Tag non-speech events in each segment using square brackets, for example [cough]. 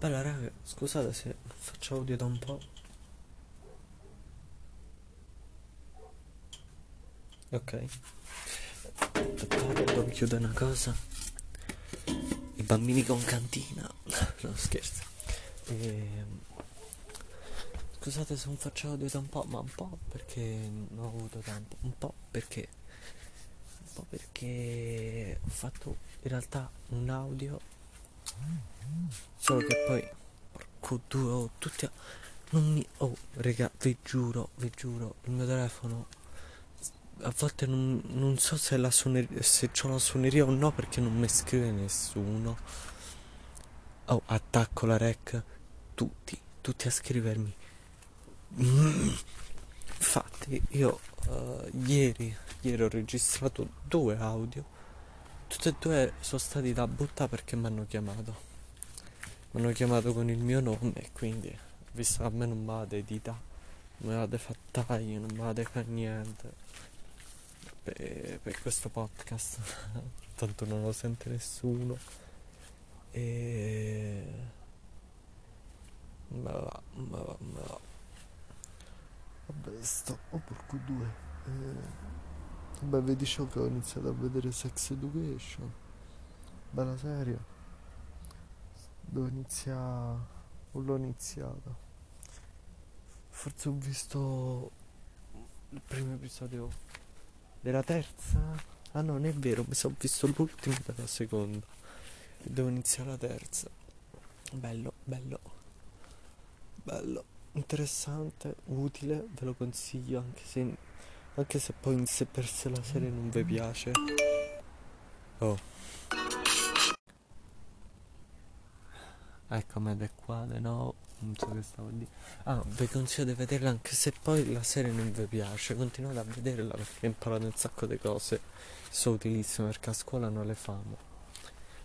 Bella raga, scusate se faccio audio da un po'. Ok. Aspettate, devo chiudere una cosa. I bambini con cantina. [laughs] no, scherzo. Ehm, Scusate se non faccio audio da un po', ma un po' perché non ho avuto tempo. Un po' perché. Un po' perché ho fatto in realtà un audio. Solo che poi. Porco due, oh, tutti. a- Non mi. Oh, raga, vi giuro, vi giuro, il mio telefono. A volte non, non so se la suoneria, se c'ho la suoneria o no perché non mi scrive nessuno. Oh, attacco la rec. Tutti, tutti a scrivermi. Mm. Infatti, io eh, ieri, ieri ho registrato due audio. Tutti e due sono stati da buttare perché mi hanno chiamato. Mi hanno chiamato con il mio nome e quindi, visto che a me non mi vada dita, non mi vada fare tagli, non mi vada fare niente. Per, per questo podcast, [laughs] tanto non lo sente nessuno. E... Ma va, ma va, ma va. Vabbè, sto... Oh, porco due. Eh, Vabbè, vi dicevo che ho iniziato a vedere Sex Education. Bella serie. Devo iniziare... O l'ho iniziata. Forse ho visto il primo episodio della terza. Ah no, non è vero, mi sono visto l'ultimo della seconda. Devo iniziare la terza. Bello, bello. Bello, interessante, utile, ve lo consiglio anche se, anche se poi in sé per sé la serie non vi piace. Oh. Eccomi ed qua di nuovo, non so che stavo a dire. Ah, vi consiglio di vederla anche se poi la serie non vi piace, continuate a vederla perché imparate un sacco di cose, sono utilissime perché a scuola non le famo.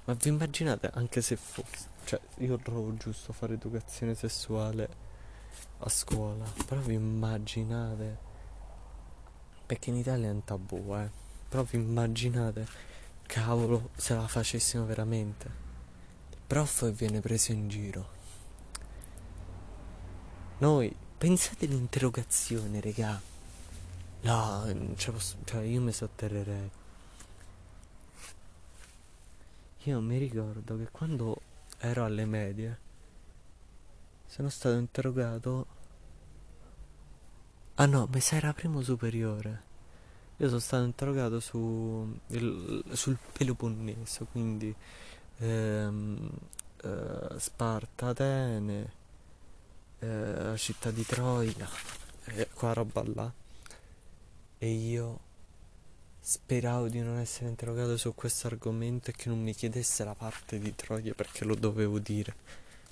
Ma vi immaginate anche se fosse, cioè io trovo giusto fare educazione sessuale a scuola, però vi immaginate, perché in Italia è un tabù, eh, però vi immaginate, cavolo, se la facessimo veramente. Il prof viene preso in giro. Noi, pensate all'interrogazione, regà. No, non la posso, cioè io mi sotterrerei. Io mi ricordo che quando ero alle medie sono stato interrogato. Ah no, mi sa era primo superiore. Io sono stato interrogato su il- sul Peloponneso, quindi ehm, eh, Sparta, Atene, eh, città di Troia, e qua roba là. E io speravo di non essere interrogato su questo argomento e che non mi chiedesse la parte di Troia perché lo dovevo dire.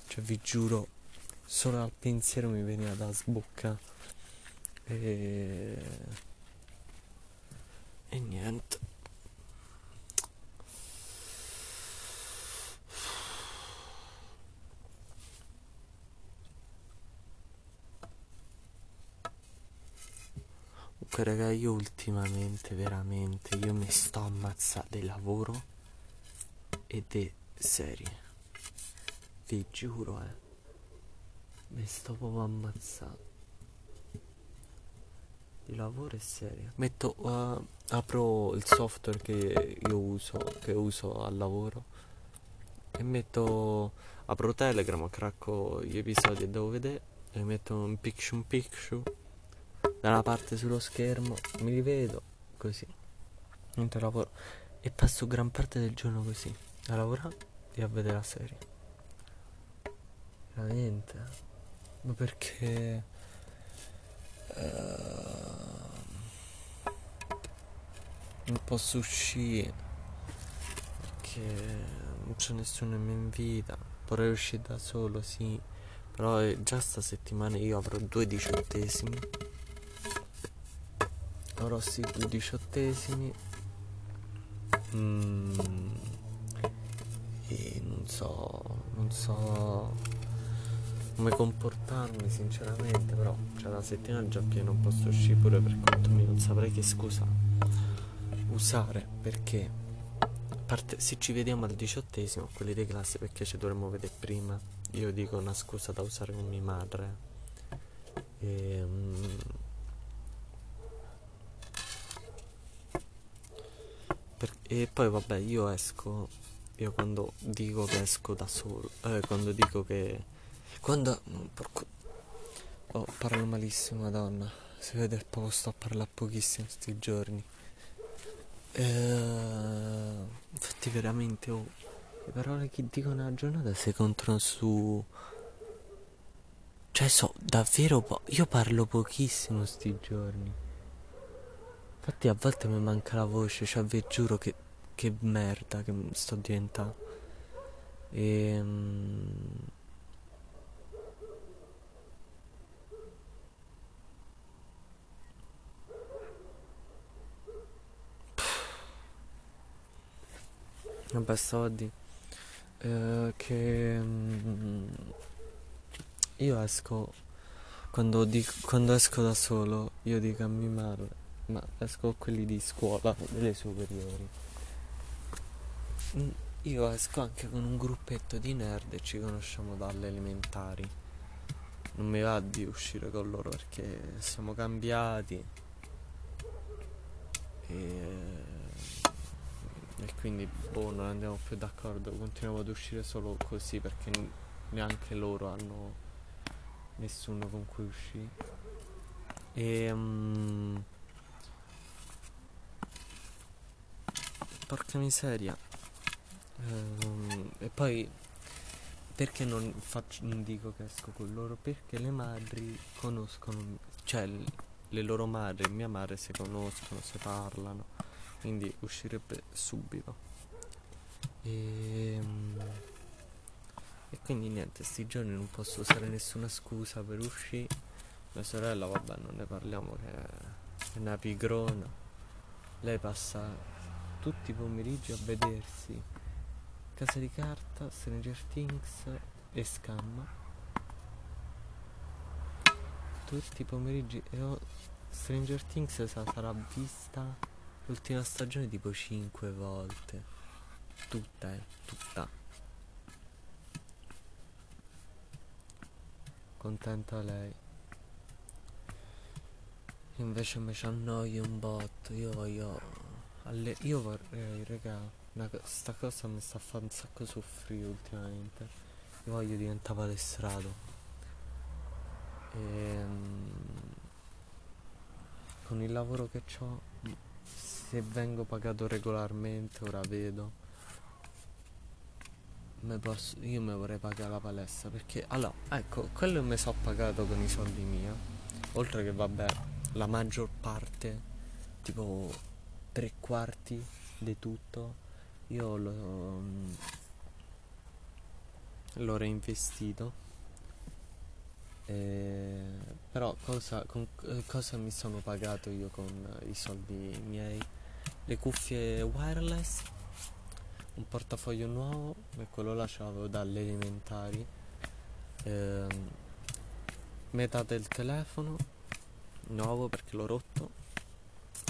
Cioè, vi giuro, solo al pensiero mi veniva da sbocca. E... e niente. Comunque raga io ultimamente veramente io mi sto ammazzando di lavoro e di serie. Vi giuro eh. Mi sto proprio ammazzando. Di lavoro e serie. Metto eh, apro il software che io uso, che uso al lavoro e metto apro Telegram, cracco gli episodi che devo vedere e metto un picture in picture da una parte sullo schermo, mi rivedo così, mentre lavoro e passo gran parte del giorno così, a lavorare e a vedere la serie. Veramente, ma perché eh, non posso uscire perché non c'è nessuno che mi invita. Vorrei uscire da solo, sì, però eh, già sta settimana io avrò due diciottesimi avrò sì due diciottesimi Mm, e non so non so come comportarmi sinceramente però c'è la settimana già piena non posso uscire pure per conto mio non saprei che scusa usare perché parte, se ci vediamo al diciottesimo, quelli di classe, perché ci dovremmo vedere prima. Io dico una scusa da usare con mia madre. E, um, per, e poi vabbè, io esco. Io quando dico che esco da solo, eh, quando dico che. Quando. Porco, oh, parlo malissimo, madonna. Si vede proprio sto a parlare pochissimo questi giorni. Eh, infatti veramente oh, le parole che dico nella giornata si contano su... Cioè so, davvero po- io parlo pochissimo sti giorni. Infatti a volte mi manca la voce, cioè vi giuro che, che merda che sto diventando. E... Vabbè, stavo a dire eh, che mm, io esco quando, dico, quando esco da solo, io dico a mia madre, ma esco quelli di scuola, delle superiori. Mm, io esco anche con un gruppetto di nerd e ci conosciamo dalle elementari. Non mi va di uscire con loro perché siamo cambiati. E e quindi boh non andiamo più d'accordo. Continuiamo ad uscire solo così perché neanche loro hanno nessuno con cui uscire. E um, porca miseria. Um, e poi perché non, faccio, non dico che esco con loro? Perché le madri conoscono cioè le loro madri e mia madre si conoscono si parlano quindi uscirebbe subito. E, ehm, e quindi niente sti giorni non posso usare nessuna scusa per uscire. Mia sorella vabbè non ne parliamo che è una pigrona. Lei passa tutti i pomeriggi a vedersi. Casa di Carta, Stranger Things e Scamma. Tutti i pomeriggi e ho Stranger Things sarà vista L'ultima stagione tipo 5 volte. Tutta, eh, tutta. Contenta lei. Invece mi ci annoio un botto. Io voglio. Alle... Io vorrei, raga. Una... Sta cosa mi sta fare un sacco soffrire ultimamente. Io voglio diventare palestrato. Ehm... Con il lavoro che ho se vengo pagato regolarmente, ora vedo. Me posso, io mi vorrei pagare la palestra perché allora, ecco, quello mi so pagato con i soldi miei. Oltre che vabbè, la maggior parte, tipo tre quarti di tutto, io l'ho, l'ho reinvestito. Eh, però cosa, con, cosa mi sono pagato io con i soldi miei? Le cuffie wireless, un portafoglio nuovo, e quello là ce l'avevo dalle elementari, ehm, metà del telefono, nuovo perché l'ho rotto,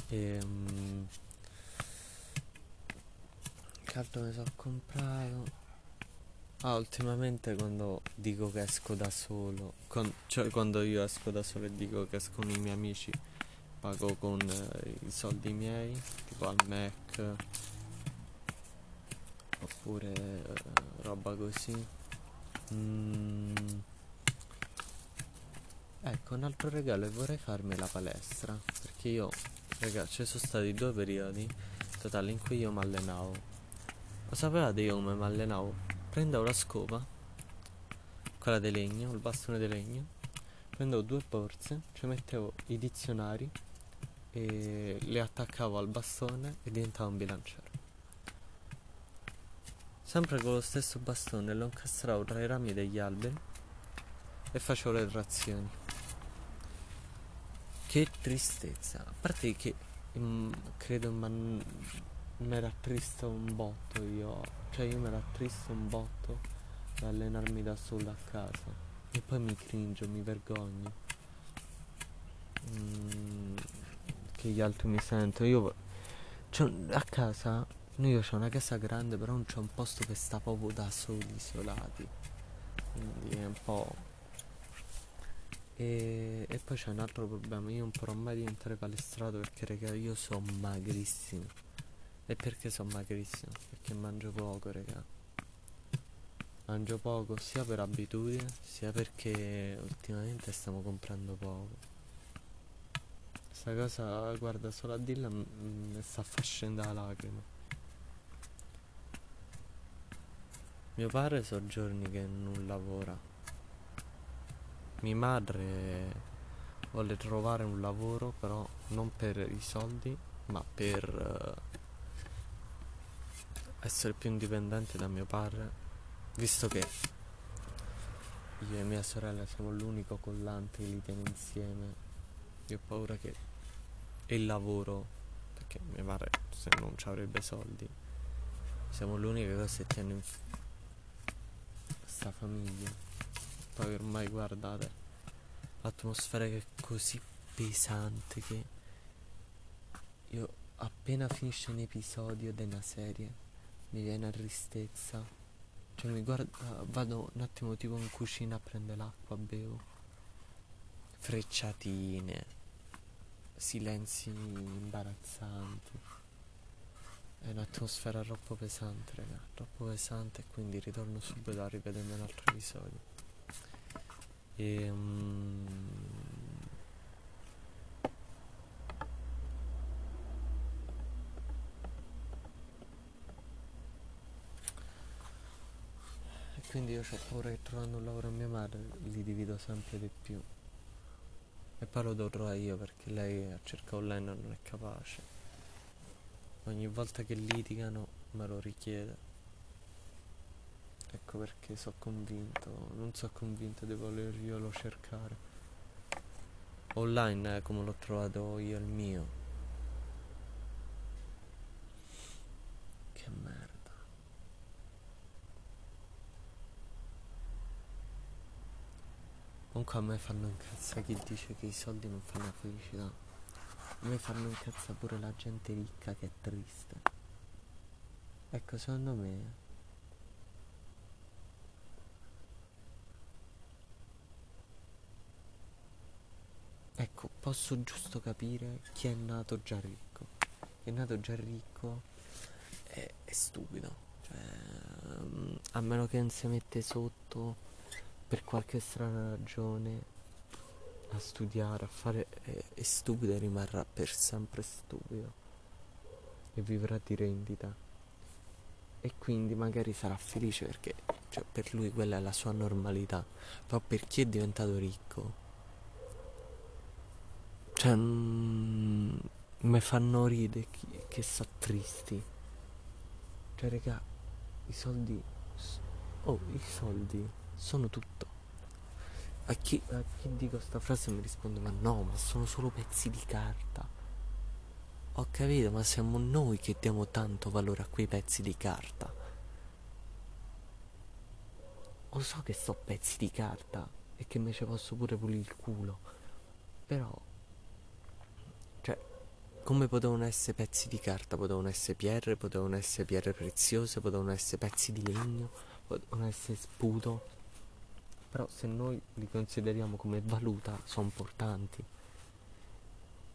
e, ehm, che altro mi sono comprato? Ah, ultimamente quando dico che esco da solo, con, cioè quando io esco da solo e dico che esco con i miei amici, pago con eh, i soldi miei, tipo al Mac oppure eh, roba così. Mm. Ecco, un altro regalo e vorrei farmi la palestra, perché io, ragazzi, ci sono stati due periodi totali in cui io mi allenavo. Lo sapevate io come mi allenavo? Prendevo la scopa, quella di legno, il bastone di legno, prendevo due borse, ci mettevo i dizionari e le attaccavo al bastone e diventava un bilanciere. Sempre con lo stesso bastone lo incastravo tra i rami degli alberi e facevo le trazioni. Che tristezza, a parte che mm, credo mi era triste un botto io, cioè io mi era triste un botto da allenarmi da solo a casa e poi mi cringio, mi vergogno. Mm, che gli altri mi sentono. Io a casa Io ho una casa grande, però non c'è un posto che sta proprio da soli, isolati. Quindi è un po'. E, e poi c'è un altro problema, io non potrò mai diventare palestrato perché raga io sono magrissimo. E perché sono magrissimo? Perché mangio poco, raga. Mangio poco sia per abitudine, sia perché ultimamente stiamo comprando poco. Sta cosa, guarda, solo a dirla mi sta facendo la lacrima. Mio padre so giorni che non lavora. Mia madre vuole trovare un lavoro, però non per i soldi, ma per uh, essere più indipendente da mio padre, visto che io e mia sorella siamo l'unico collante che li tiene insieme. Io ho paura che il lavoro, perché mio padre se non ci avrebbe soldi, siamo l'unica cosa che tiene insieme questa famiglia. Poi ormai guardate, l'atmosfera che è così pesante che io appena finisce un episodio di una serie mi viene a tristezza. Cioè mi guarda, vado un attimo tipo in cucina a prendere l'acqua, bevo. Frecciatine, silenzi imbarazzanti. È un'atmosfera troppo pesante, raga, troppo pesante quindi ritorno subito a ripetermi un altro episodio. E, um... e quindi io ho paura che trovando un lavoro a mia madre li divido sempre di più. E poi lo trovare io perché lei a cercare online non è capace. Ogni volta che litigano me lo richiede. Ecco perché sono convinto, non sono convinto di volerglielo cercare. Online come l'ho trovato io il mio. Comunque a me fanno incazzare chi dice che i soldi non fanno la felicità. A me fanno incazzare pure la gente ricca che è triste. Ecco, secondo me... Ecco, posso giusto capire chi è nato già ricco. Chi è nato già ricco è, è stupido. Cioè, a meno che non si mette sotto per qualche strana ragione a studiare, a fare è, è stupido rimarrà per sempre stupido e vivrà di rendita. E quindi magari sarà felice perché cioè, per lui quella è la sua normalità però per chi è diventato ricco? Cioè mm, mi fanno ridere chi, che sa tristi. Cioè raga i soldi oh i soldi sono tutto a chi, a chi dico sta frase mi risponde ma no, ma sono solo pezzi di carta. Ho capito, ma siamo noi che diamo tanto valore a quei pezzi di carta. Lo so che so pezzi di carta e che me ci posso pure pulire il culo. Però, cioè, come potevano essere pezzi di carta? Potevano essere pietre, potevano essere pietre preziose, potevano essere pezzi di legno, potevano essere sputo però se noi li consideriamo come valuta sono importanti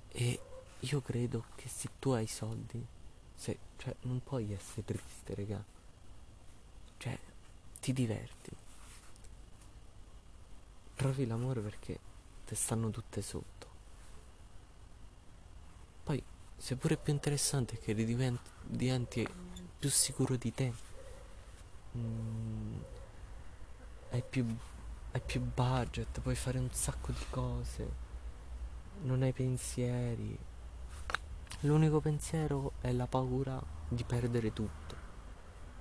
e io credo che se tu hai soldi se, cioè non puoi essere triste raga. Cioè ti diverti. Trovi l'amore perché te stanno tutte sotto. Poi se pure più interessante che diventi, diventi più sicuro di te mm, hai più hai più budget, puoi fare un sacco di cose, non hai pensieri. L'unico pensiero è la paura di perdere tutto.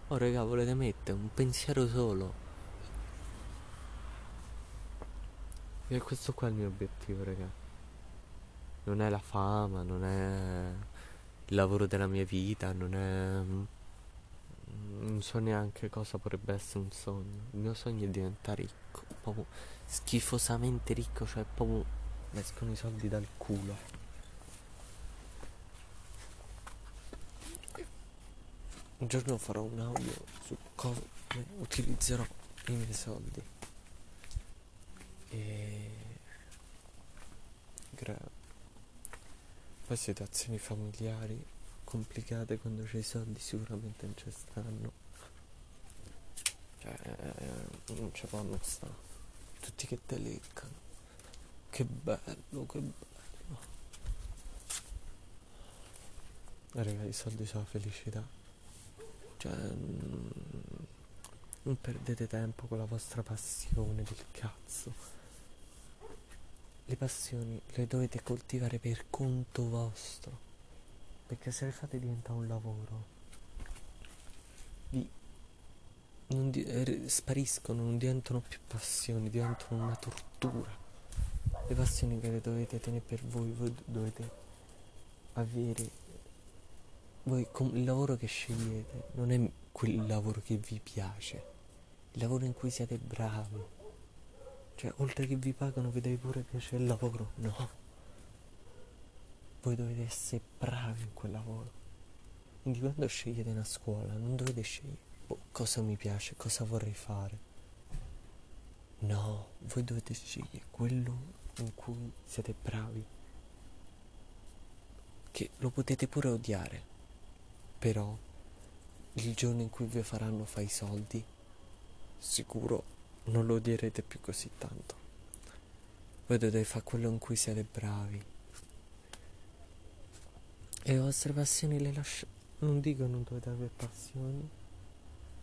Oh raga, volete mettere un pensiero solo. E questo qua è il mio obiettivo, raga. Non è la fama, non è il lavoro della mia vita, non è non so neanche cosa potrebbe essere un sogno. Il mio sogno è diventare ricco, proprio schifosamente ricco, cioè proprio escono i soldi dal culo. un giorno farò un audio su come utilizzerò i miei soldi. E gra- poi situazioni familiari complicate quando c'è i soldi sicuramente non ci stanno. Cioè, non ci fanno stare. Tutti che te leccano. Che bello, che bello. Raga, i soldi sono felicità. Cioè, mm, non perdete tempo con la vostra passione del cazzo. Le passioni le dovete coltivare per conto vostro. Perché se le fate diventa un lavoro, vi non di- eh, spariscono, non diventano più passioni, diventano una tortura. Le passioni che le dovete tenere per voi, voi dovete avere voi com- il lavoro che scegliete non è quel lavoro che vi piace, il lavoro in cui siete bravi. Cioè, oltre che vi pagano, vi deve pure piacere il lavoro. No. Voi dovete essere bravi in quel lavoro. Quindi quando scegliete una scuola, non dovete scegliere oh, cosa mi piace, cosa vorrei fare. No, voi dovete scegliere quello in cui siete bravi. Che lo potete pure odiare però il giorno in cui vi faranno fare i soldi, sicuro non lo odierete più così tanto. Voi dovete fare quello in cui siete bravi. Le vostre passioni le lasciate. Non dico non dovete avere passioni,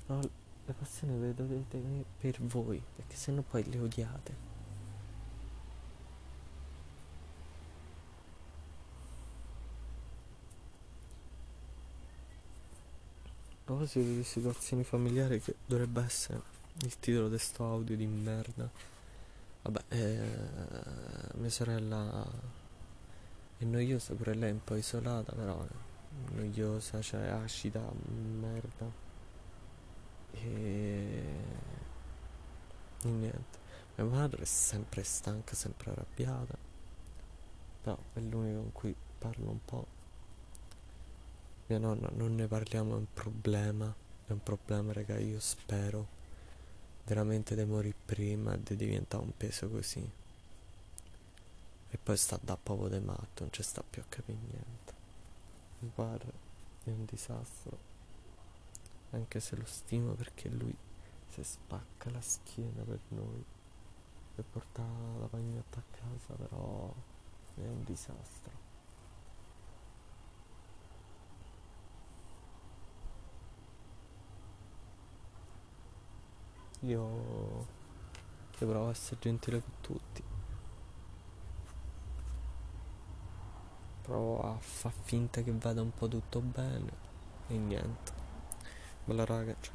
no, le passioni le dovete avere per voi, perché sennò poi le odiate. proposito di situazioni familiari che dovrebbe essere il titolo di sto audio di merda. Vabbè, eh, mia sorella è noiosa, pure lei è un po' isolata, però è noiosa, cioè acida, merda. E... e niente. Mia madre è sempre stanca, sempre arrabbiata. Però è l'unico con cui parlo un po' mia nonna non ne parliamo, è un problema, è un problema raga, io spero veramente di morire prima e di diventare un peso così. E poi sta da poco di matto, non ci sta più a capire niente. Guarda, è un disastro. Anche se lo stimo perché lui si spacca la schiena per noi. Per portare la pagnetta a casa, però è un disastro. Io, io provo a essere gentile con tutti. Provo a far finta che vada un po' tutto bene e niente. Bella raga, ciao.